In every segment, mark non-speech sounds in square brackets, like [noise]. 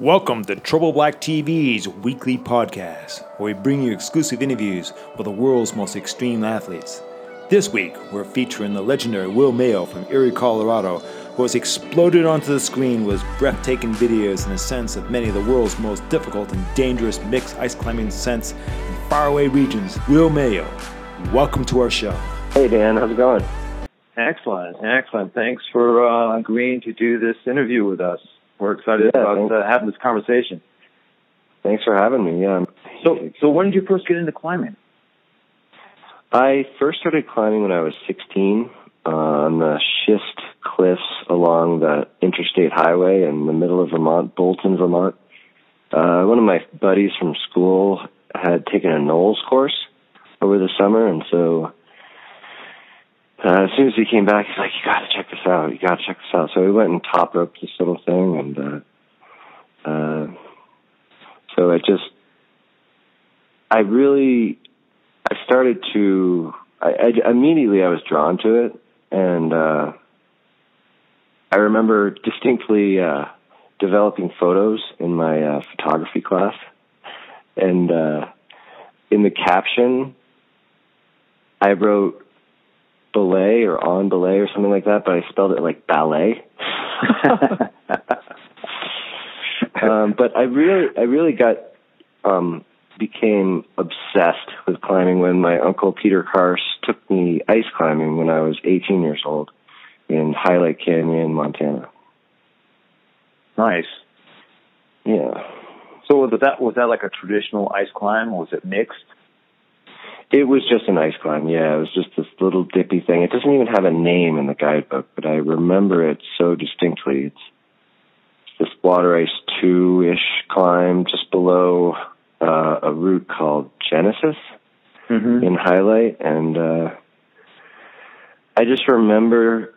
Welcome to Triple Black TV's weekly podcast, where we bring you exclusive interviews with the world's most extreme athletes. This week, we're featuring the legendary Will Mayo from Erie, Colorado, who has exploded onto the screen with breathtaking videos and a sense of many of the world's most difficult and dangerous mixed ice climbing ascents in faraway regions. Will Mayo, welcome to our show. Hey Dan, how's it going? Excellent, excellent. Thanks for uh, agreeing to do this interview with us. We're excited yeah, about uh, having this conversation. Thanks for having me. Yeah. So, so when did you first get into climbing? I first started climbing when I was 16 uh, on the schist cliffs along the interstate highway in the middle of Vermont, Bolton, Vermont. Uh, one of my buddies from school had taken a NOLS course over the summer, and so uh, as soon as he came back, he's like, "You got to check this out. You got to check this out." So we went and top roped this little thing, and uh, uh, so I just, I really, I started to, I, I immediately I was drawn to it, and uh, I remember distinctly uh, developing photos in my uh, photography class, and uh, in the caption, I wrote belay or on belay or something like that, but I spelled it like ballet. [laughs] um, but I really, I really got, um, became obsessed with climbing when my uncle Peter Karst took me ice climbing when I was 18 years old in Hyalite Canyon, Montana. Nice. Yeah. So was that was that like a traditional ice climb? Or was it mixed? It was just an ice climb, yeah. It was just this little dippy thing. It doesn't even have a name in the guidebook, but I remember it so distinctly. It's this water ice two ish climb just below uh, a route called Genesis mm-hmm. in Hyalite, and uh, I just remember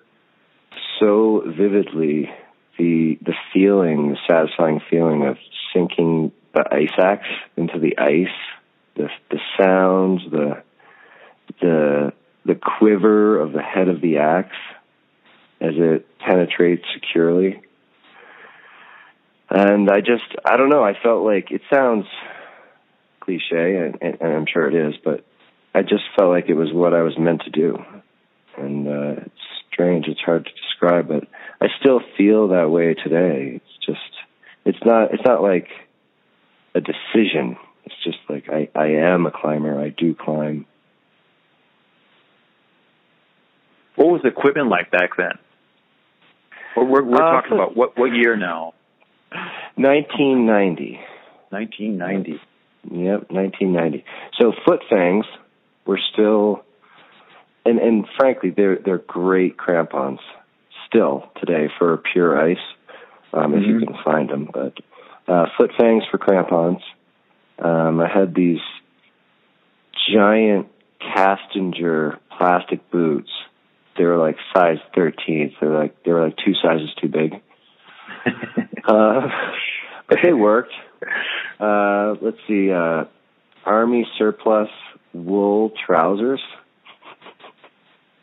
so vividly the the feeling, the satisfying feeling of sinking the ice axe into the ice the the sounds, the the the quiver of the head of the axe as it penetrates securely. And I just I don't know, I felt like it sounds cliche and, and, and I'm sure it is, but I just felt like it was what I was meant to do. And uh it's strange, it's hard to describe, but I still feel that way today. It's just it's not it's not like a decision it's just like I, I am a climber. I do climb. What was the equipment like back then? We're, we're, we're uh, talking about what what year now? 1990. 1990. Yep, 1990. So foot fangs were still, and and frankly, they're they're great crampons still today for pure ice, um, mm-hmm. if you mm-hmm. can find them. But uh, foot fangs for crampons. Um, I had these giant Kastinger plastic boots. They were like size 13. They're like they were like two sizes too big. [laughs] uh, but they worked. Uh, let's see. Uh, Army surplus wool trousers.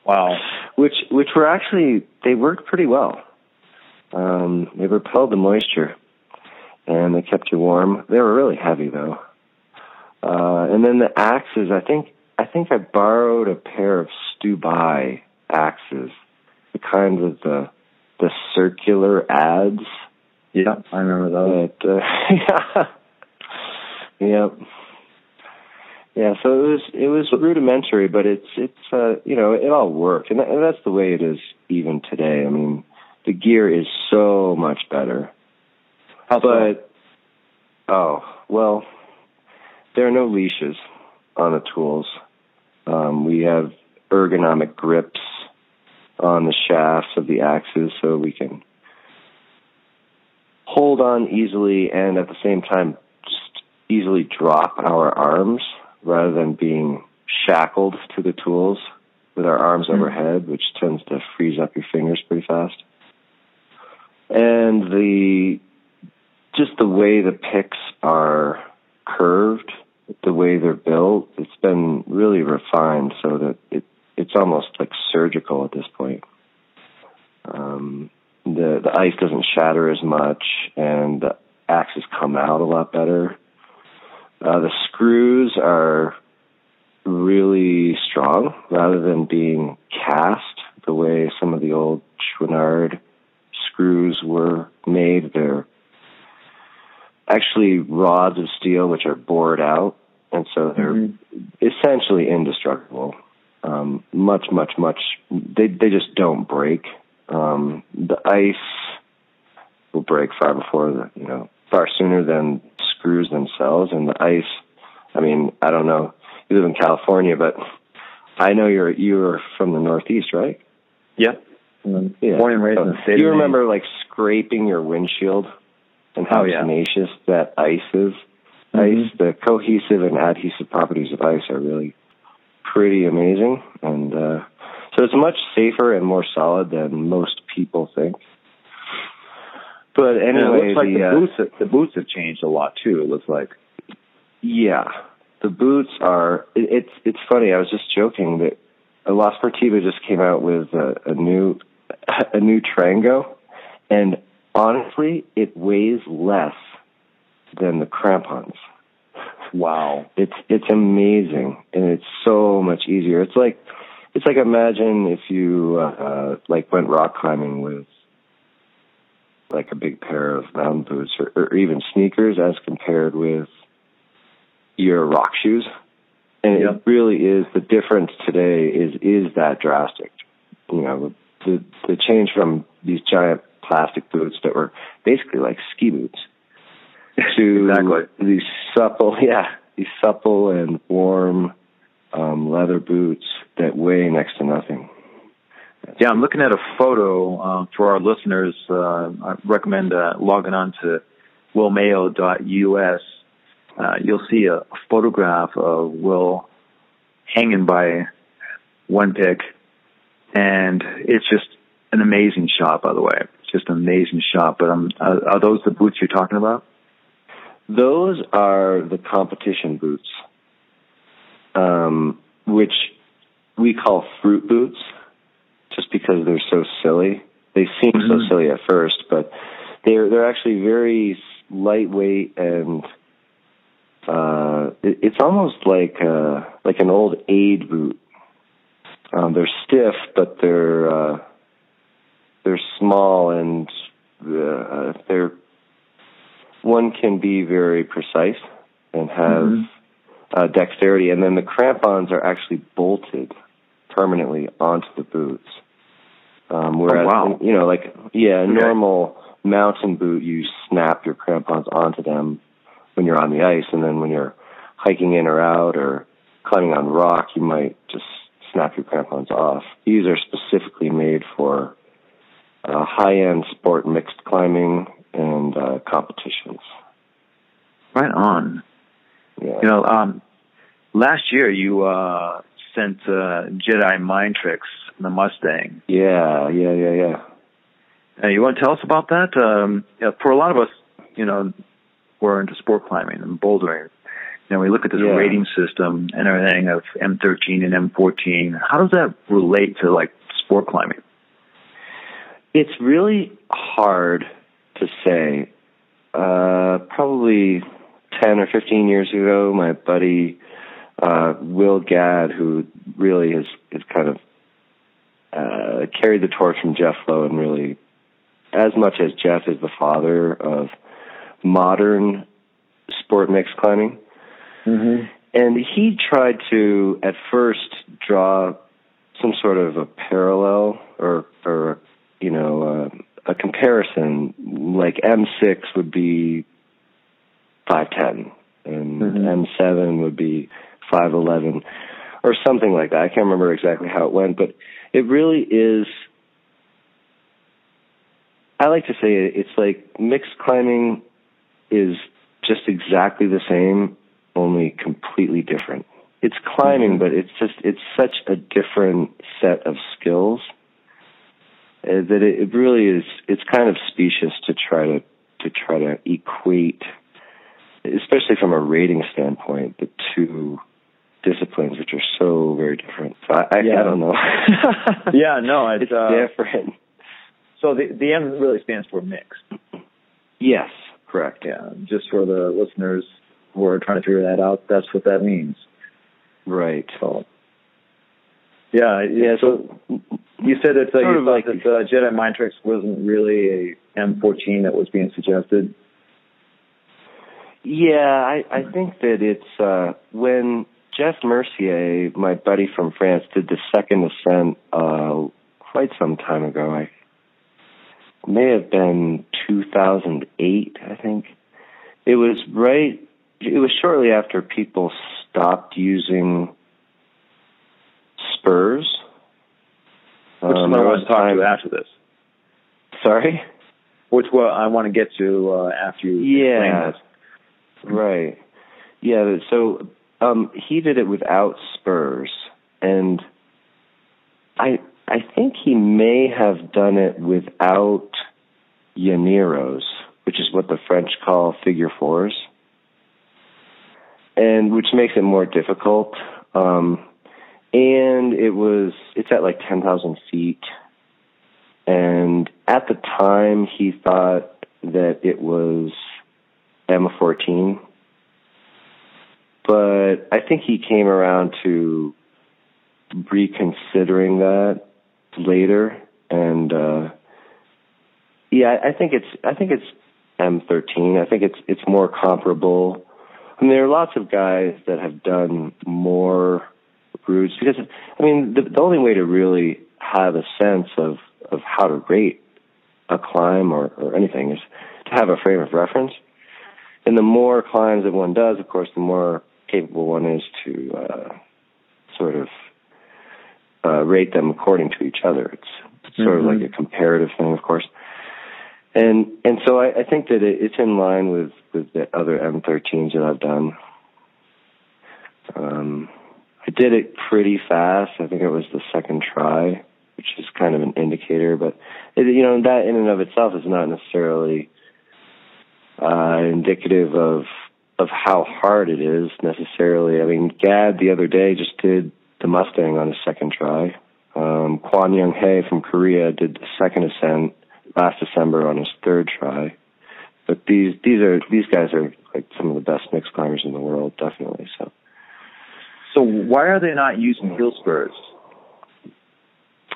Wow. Which which were actually they worked pretty well. Um, they repelled the moisture and they kept you warm. They were really heavy though. Uh, and then the axes, I think, I think I borrowed a pair of Stubai axes, the kind with the the circular adze. Yeah, I remember those. That, uh, [laughs] yeah. yep. Yeah, so it was it was rudimentary, but it's it's uh you know it all worked, and, that, and that's the way it is even today. I mean, the gear is so much better. How but so? oh well, there are no leashes on the tools. Um, we have ergonomic grips on the shafts of the axes so we can hold on easily and at the same time just easily drop our arms rather than being shackled to the tools with our arms mm-hmm. overhead, which tends to freeze up your fingers pretty fast. And the just the way the picks are curved, the way they're built, it's been really refined so that it it's almost like surgical at this point. Um, the the ice doesn't shatter as much, and the axes come out a lot better. Uh, the screws are really strong rather than being cast the way some of the old Chouinard screws were made. They're actually rods of steel which are bored out, and so they're mm-hmm. essentially indestructible. Um, much, much, much. They they just don't break. Um, the ice will break far before the you know far sooner than screws themselves, and the ice. I mean, I don't know. You live in California, but I know you're you're from the Northeast, right? Yeah. yeah. Born and raised so, in the state. Do you remember like scraping your windshield and how oh, yeah. tenacious that ice is? Mm-hmm. Ice, the cohesive and adhesive properties of ice are really pretty amazing, and uh, so it's much safer and more solid than most people think. But anyway, yeah, it looks like the, the uh, boots the boots have changed a lot too. It looks like. Yeah, the boots are. It, it's it's funny. I was just joking that La Sportiva just came out with a, a new [laughs] a new Trango, and honestly, it weighs less than the crampons. Wow, it's it's amazing, and it's so much easier. It's like it's like imagine if you uh, like went rock climbing with like a big pair of mountain boots or, or even sneakers as compared with your rock shoes. And yep. it really is the difference today is is that drastic. You know, the the change from these giant plastic boots that were basically like ski boots to exactly. these supple, [laughs] yeah, these supple and warm um, leather boots that weigh next to nothing. Yeah, I'm looking at a photo uh, for our listeners. Uh, I recommend uh, logging on to willmayo.us. Uh, you'll see a, photograph of Will hanging by one pick, and it's just an amazing shot. By the way, it's just an amazing shot. But um, are, are those the boots you're talking about? Those are the competition boots, um, which we call fruit boots just because they're so silly. They seem mm-hmm. so silly at first, but they're they're actually very lightweight and uh, it, it's almost like uh, like an old aid boot. Um, they're stiff, but they're uh, they're small and uh, they're one can be very precise and have mm-hmm. uh, dexterity, and then the crampons are actually bolted permanently onto the boots. Um, whereas, oh, wow. you know, like, yeah, a normal mountain boot, you snap your crampons onto them when you're on the ice, and then when you're hiking in or out or climbing on rock, you might just snap your crampons off. These are specifically made for uh, high-end sport mixed climbing and uh, competitions. Right on. Yeah. You know, um, last year you uh, sent uh, Jedi Mind Tricks, in the Mustang. Yeah, yeah, yeah, yeah. Uh, you want to tell us about that? Um, yeah, for a lot of us, you know, we're into sport climbing and bouldering. You know, we look at this yeah. rating system and everything of M13 and M14. How does that relate to like sport climbing? It's really hard to say. Uh, probably 10 or 15 years ago, my buddy uh, Will Gadd, who really has, has kind of uh, carried the torch from Jeff Lowe and really, as much as Jeff is the father of modern sport mix climbing. Mm-hmm. And he tried to, at first, draw some sort of a parallel or, or you know, uh, a comparison. Like M6 would be 510, and mm-hmm. M7 would be 511 or something like that. I can't remember exactly how it went, but it really is. I like to say it's like mixed climbing is just exactly the same, only completely different. It's climbing, but it's just it's such a different set of skills uh, that it, it really is. It's kind of specious to try to to try to equate, especially from a rating standpoint, the two disciplines, which are so very different. So I, I, yeah. I don't know. [laughs] yeah, no, [laughs] it's, it's uh, different. So the the M really stands for mixed. Yes, Correct. Yeah, just for the listeners who are trying to figure that out, that's what that means. Right. So, yeah, Yeah. So you said that uh, you thought like- that uh, Jedi Mind Tricks wasn't really a M14 that was being suggested. Yeah, I, I think that it's uh, when Jeff Mercier, my buddy from France, did the second ascent uh, quite some time ago. I may have been 2008, I think. It was right. It was shortly after people stopped using spurs. Which Um, what I want to talk time- to after this. Sorry. Which what I want to get to uh, after you Yeah. explain this. Right. Yeah. So um, he did it without spurs, and I I think he may have done it without Yaniros, which is what the French call figure fours, and which makes it more difficult. Um, and it was it's at like ten thousand feet, and at the time he thought that it was M14. But I think he came around to reconsidering that later and uh yeah, I think it's I think it's M13. I think it's it's more comparable. I mean there are lots of guys that have done more routes because I mean the the only way to really have a sense of of how to rate a climb or, or anything is to have a frame of reference. And the more climbs that one does, of course, the more capable one is to uh, sort of uh, rate them according to each other. It's sort of Mhm. like a comparative thing, of course. And and so I, I think that it, it's in line with with the other M13s that I've done. Um, I did it pretty fast. I think it was the second try, which is kind of an indicator. But it, you know that in and of itself is not necessarily uh, indicative of of how hard it is necessarily. I mean, Gadd the other day just did the Mustang on his second try. Um, Kwan Young Hae from Korea did the second ascent last December on his third try. But these these are these guys are like some of the best mixed climbers in the world, So why are they not using heel spurs?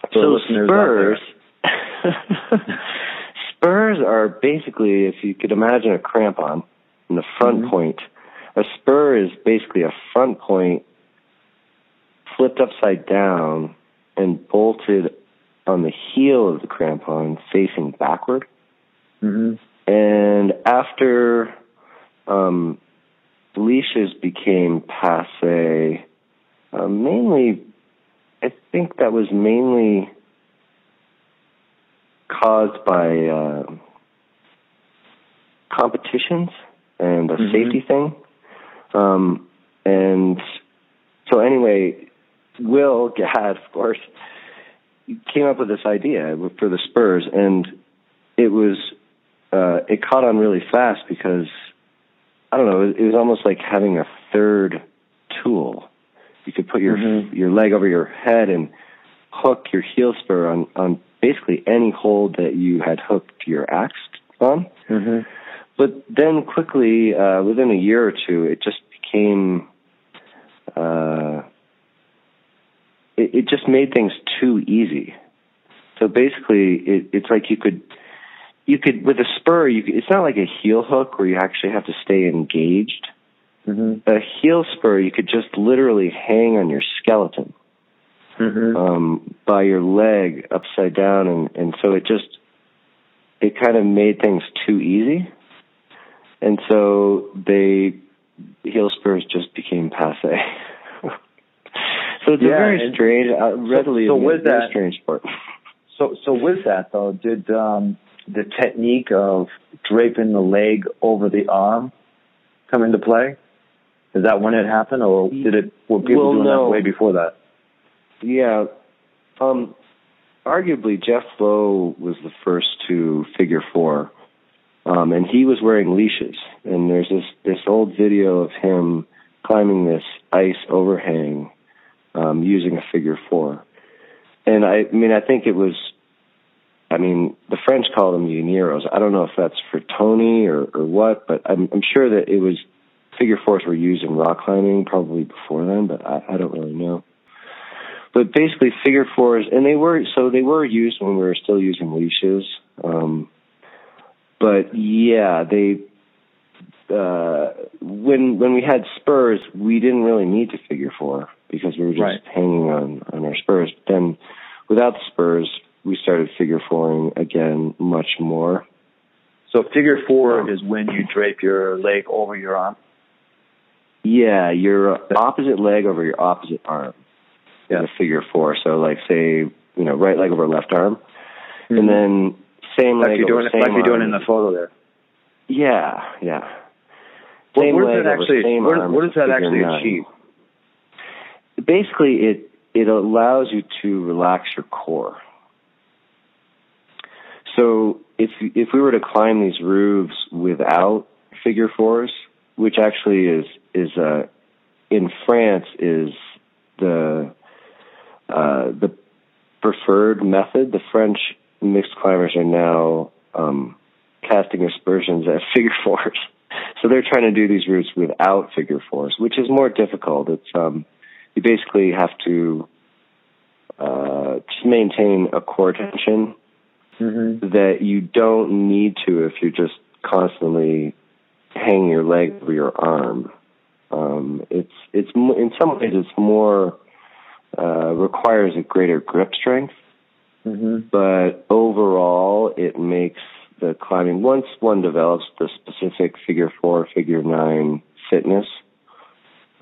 For so listeners out there. spurs [laughs] spurs are basically if you could imagine a crampon in the front Mhm. point a spur is basically a front point flipped upside down and bolted on the heel of the crampon facing backward Mhm. and after um, leashes became passe, uh, mainly, I think that was mainly caused by uh, competitions and a Mhm. safety thing. Um, and so, anyway, Will [laughs] Gadd, of course, came up with this idea for the Spurs, and it was uh, it caught on really fast because I don't know. It was almost like having a third tool. You could put your Mhm. your leg over your head and hook your heel spur on on basically any hold that you had hooked your axe on. Mhm. But then quickly, uh, within a year or two, it just became. Uh, it, it just made things too easy. So basically, it, it's like you could, you could with a spur. You could, it's not like a heel hook where you actually have to stay engaged. Mhm. A heel spur, you could just literally hang on your skeleton Mhm. um, by your leg upside down, and and so it just it kind of made things too easy, and so they heel spurs just became passe. [laughs] so it's a very strange, uh, readily so admit, with very that- strange sport. So, so with that though, did um, the technique of draping the leg over the arm come into play? Is that when it happened, or did it? Were people Well, doing no. that way before that? Yeah. Um, arguably, Jeff Lowe was the first to figure four, um, and he was wearing leashes. And there's this this old video of him climbing this ice overhang um, using a figure four. And I, I mean, I think it was I mean, the French call them Yaniros. I don't know if that's for Tony or, or what, but I'm, I'm sure that it was figure fours were used in rock climbing probably before then, but I, I don't really know. But basically, figure fours, and they were so they were used when we were still using leashes. Um, but yeah, they uh, when when we had spurs, we didn't really need to figure four because we were just Right. hanging on on our spurs. But then, without the spurs, we started figure fouring again much more. So figure four is when you drape your leg over your arm. Yeah, your opposite leg over your opposite arm Yeah. is a figure four. So, like, say, you know, right leg over left arm, Mhm. and then same like leg you're over doing, same like you're doing in the photo there. Yeah, yeah. What, Same what does leg that over actually? same What, arm what does that actually nine. achieve? Basically, it it allows you to relax your core. So if if we were to climb these roofs without figure fours, which actually is is uh, in France is the uh, the preferred method. The French mixed climbers are now um, casting aspersions at [laughs] figure fours. So they're trying to do these routes without figure fours, which is more difficult. It's um, you basically have to uh, just maintain a core tension Mm-hmm. that you don't need to if you're just constantly hanging your leg over your arm. Um, it's it's in some ways it's more uh, requires a greater grip strength, Mm-hmm. but overall it makes the climbing once one develops the specific figure four, figure nine fitness.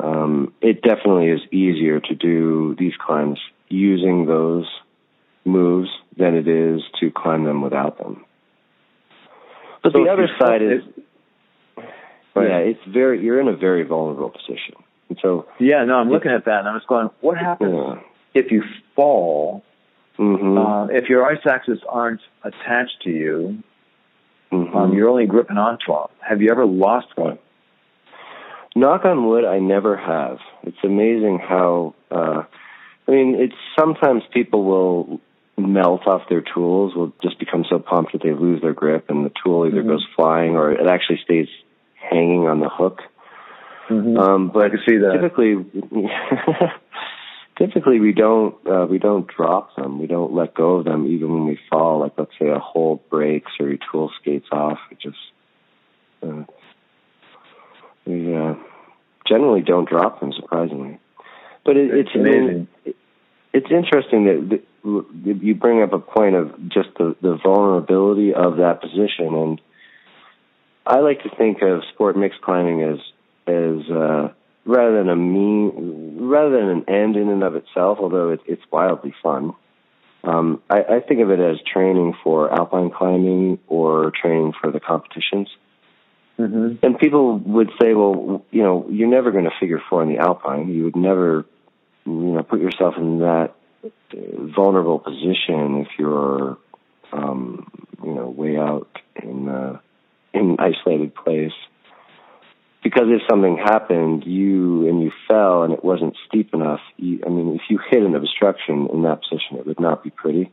Um, it definitely is easier to do these climbs using those moves than it is to climb them without them. But So the other side is, Right. yeah, it's very you're in a very vulnerable position, and so Yeah, no, I'm looking at that and I'm just going, what happens yeah. if you fall? hmm Uh, if your ice axes aren't attached to you, hmm um, you're only gripping onto them. Have you ever lost one? Knock on wood, I never have. It's amazing how. Uh, I mean, it's sometimes people will melt off their tools, will just become so pumped that they lose their grip, and the tool either Mhm. goes flying or it actually stays hanging on the hook. Mm-hmm. Um, but I can see that. typically, [laughs] typically we don't uh, we don't drop them. We don't let go of them even when we fall. Like let's say a hole breaks or your tool skates off. We just uh, we uh, generally don't drop them. Surprisingly, but it, It's it's amazing. it- it's interesting that, that you bring up a point of just the, the vulnerability of that position and. I like to think of sport mixed climbing as as uh, rather than a mean, rather than an end in and of itself. Although it, it's wildly fun, um, I, I think of it as training for alpine climbing or training for the competitions. Mm-hmm. And people would say, well, you know, you're never going to figure four in the alpine. You would never, you know, put yourself in that uh, vulnerable position if you're, um, you know, way out in uh, in an isolated place. Because if something happened, you and you fell and it wasn't steep enough. You, I mean, if you hit an obstruction in that position, it would not be pretty.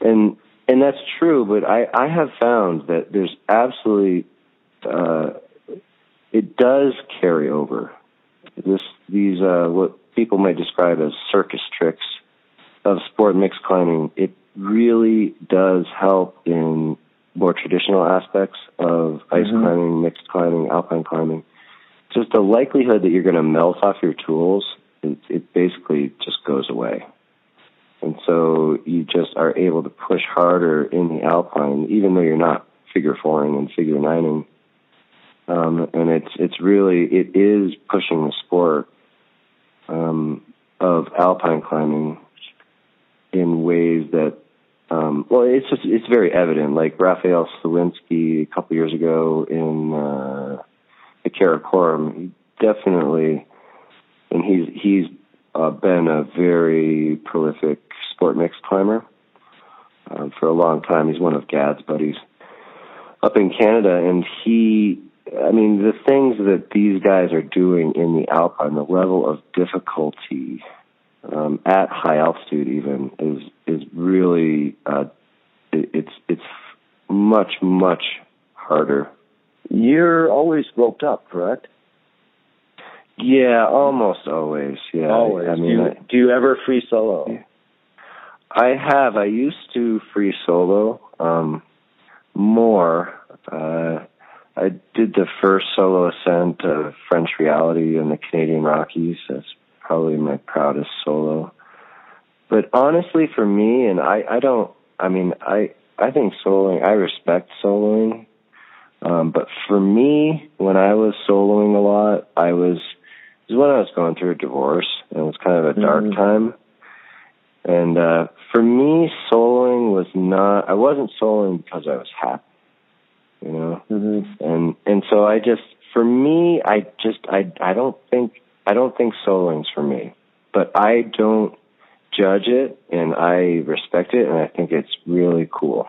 And and that's true, but I I have found that there's absolutely uh, it does carry over. This these uh, what people might describe as circus tricks of sport mixed climbing. It really does help in more traditional aspects of ice Mhm. climbing, mixed climbing, alpine climbing. Just the likelihood that you're going to melt off your tools, it, it basically just goes away. And so you just are able to push harder in the alpine, even though you're not figure fouring and figure nining. Um, and it's it's really it is pushing the sport um, of alpine climbing in ways that um, well, it's just it's very evident. Like Raphael Slawinski a couple years ago in uh, the he definitely, and he's he's uh, been a very prolific sport mixed climber um, for a long time. He's one of Gadd's buddies up in Canada, and he, I mean, the things that these guys are doing in the Alpine, the level of difficulty um, at high altitude, even is is really uh, it, it's it's much much harder. You're always roped up, correct? Yeah, almost always. Yeah, always. I mean, do, you, I, do you ever free solo? I have. I used to free solo um, more. Uh, I did the first solo ascent of French Reality in the Canadian Rockies. That's probably my proudest solo. But honestly, for me, and I, I don't. I mean, I, I think soloing. I respect soloing. Um, but for me, when I was soloing a lot, I was it was when I was going through a divorce, and it was kind of a dark Mhm. time. And uh, for me, soloing was not. I wasn't soloing because I was happy, you know. Mm-hmm. And and so I just, for me, I just, I, I don't think, I don't think soloing's for me. But I don't judge it, and I respect it, and I think it's really cool.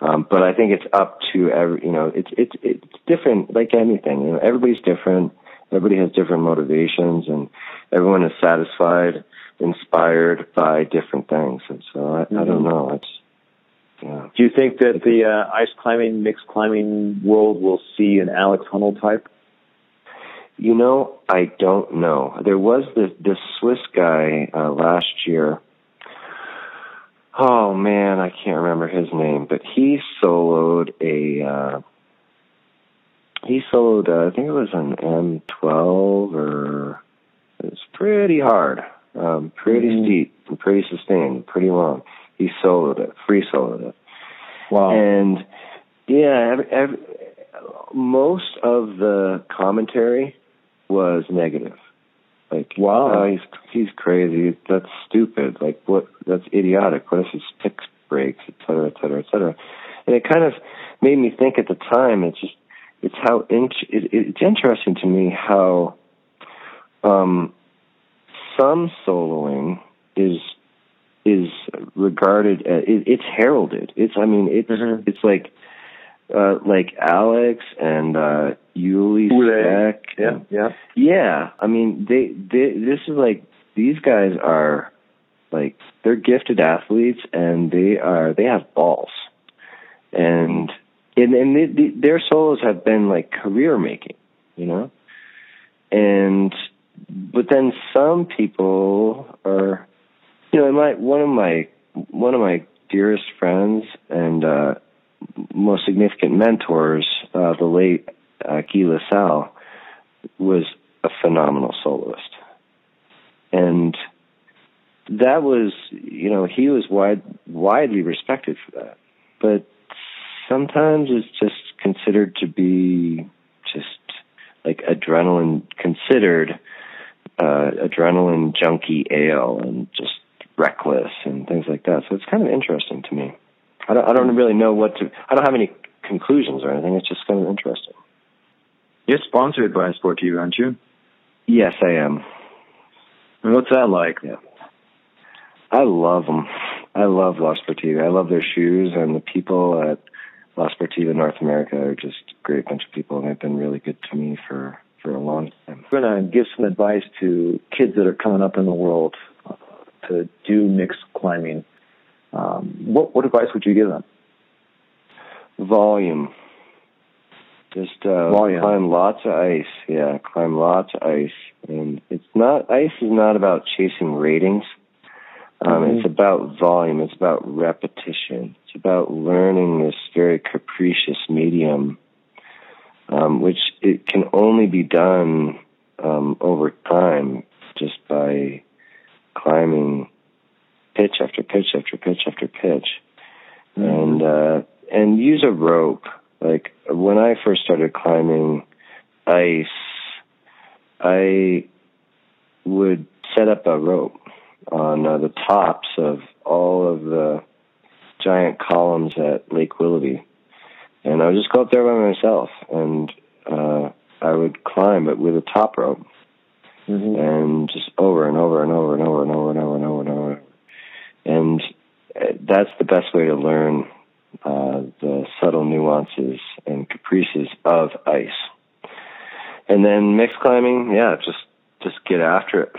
Um, but I think it's up to every, you know, it's it's it's different, like anything. You know, everybody's different. Everybody has different motivations, and everyone is satisfied, inspired by different things. And so I, I don't Mhm. know. It's yeah. Do you think that the uh, ice climbing, mixed climbing world will see an Alex Honnold type? You know, I don't know. There was this this Swiss guy uh, last year. Oh man, I can't remember his name, but he soloed a. Uh, he soloed, uh, I think it was an M12 or it was pretty hard, um, pretty Mhm. steep, and pretty sustained, pretty long. He soloed it, free soloed it. Wow. And yeah, every, every, most of the commentary was negative. Like, Wow. oh, he's he's crazy. That's stupid. Like, what? That's idiotic. What if his pick breaks, et cetera, et cetera, et cetera. And it kind of made me think at the time. It's just, it's how int- it, it's interesting to me how um, some soloing is is regarded as it, it's heralded. It's I mean it's Mhm. it's like uh like Alex and uh Ueli. Steck. yeah, yeah. yeah. I mean they they this is like these guys are like they're gifted athletes and they are they have balls. And and and they, they, their solos have been like career making, you know? And but then some people are you know, my one of my one of my dearest friends and uh most significant mentors, uh the late uh, Guy Lacelle, was a phenomenal soloist. And that was, you know, he was wide widely respected for that. But sometimes it's just considered to be just like adrenaline considered uh adrenaline junkie ale and just reckless and things like that. So it's kind of interesting to me. I don't I don't really know what to I don't have any conclusions or anything. It's just kind of interesting. You're sponsored by Sportiva, aren't you? Yes, I am. And what's that like? I love them. I love La Sportiva. I love their shoes, and the people at La Sportiva North America are just a great bunch of people, and they've been really good to me for for a long time. We're going to give some advice to kids that are coming up in the world uh, to do mixed climbing. Um, what what advice would you give them? Volume. Just uh, Volume. climb lots of ice. Yeah, climb lots of ice, and it's not ice is not about chasing ratings. Um, Mhm. It's about volume. It's about repetition. It's about learning this very capricious medium, um, which it can only be done um, over time just by climbing pitch after pitch after pitch after pitch, and uh, and use a rope. Like when I first started climbing ice, I would set up a rope on uh, the tops of all of the giant columns at Lake Willoughby, and I would just go up there by myself, and uh, I would climb, but with a top rope, Mm-hmm. and just over and over and over and over and over and over and over and over, and uh, that's the best way to learn uh, the subtle nuances and caprices of ice. And then mixed climbing, yeah, just just get after it.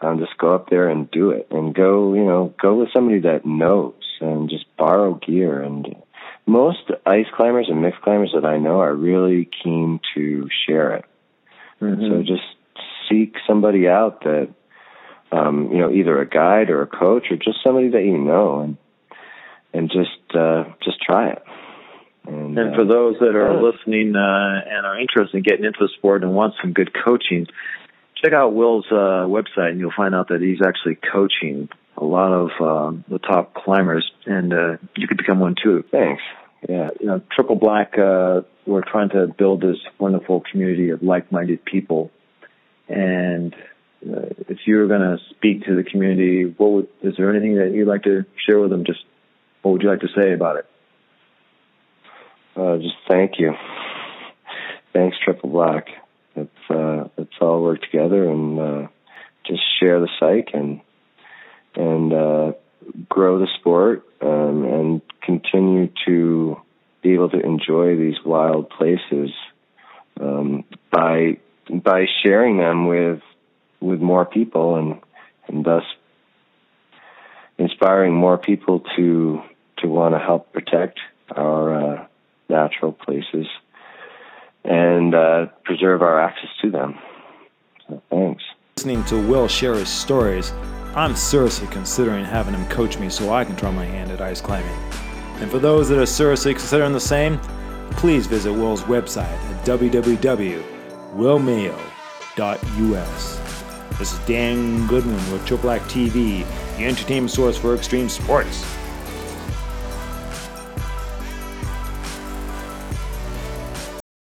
Um, just go up there and do it, and go, you know, go with somebody that knows. and just borrow gear. And most ice climbers and mixed climbers that I know are really keen to share it. Mm-hmm. So just seek somebody out that, um, you know, either a guide or a coach or just somebody that you know, and and just uh, just try it. And, and for uh, those that are uh, listening uh, and are interested in getting into the sport and want some good coaching, check out Will's uh, website and you'll find out that he's actually coaching a lot of uh, the top climbers, and uh, you could become one too. Thanks. Yeah, you know, Triple Black. Uh, we're trying to build this wonderful community of like-minded people, and uh, if you were going to speak to the community, what would is there anything that you'd like to share with them? Just what would you like to say about it? Uh, just thank you. Thanks, Triple Black. Let's uh, let's all work together and uh, just share the site and and uh, grow the sport um, and continue to be able to enjoy these wild places um, by by sharing them with with more people and and thus inspiring more people to to want to help protect our uh, natural places and uh, preserve our access to them. So, thanks. Listening to Will share his stories, I'm seriously considering having him coach me so I can try my hand at ice climbing. And for those that are seriously considering the same, please visit Will's website at www.willmayo.us. This is Dan Goodwin with Triple Black TV, the entertainment source for extreme sports.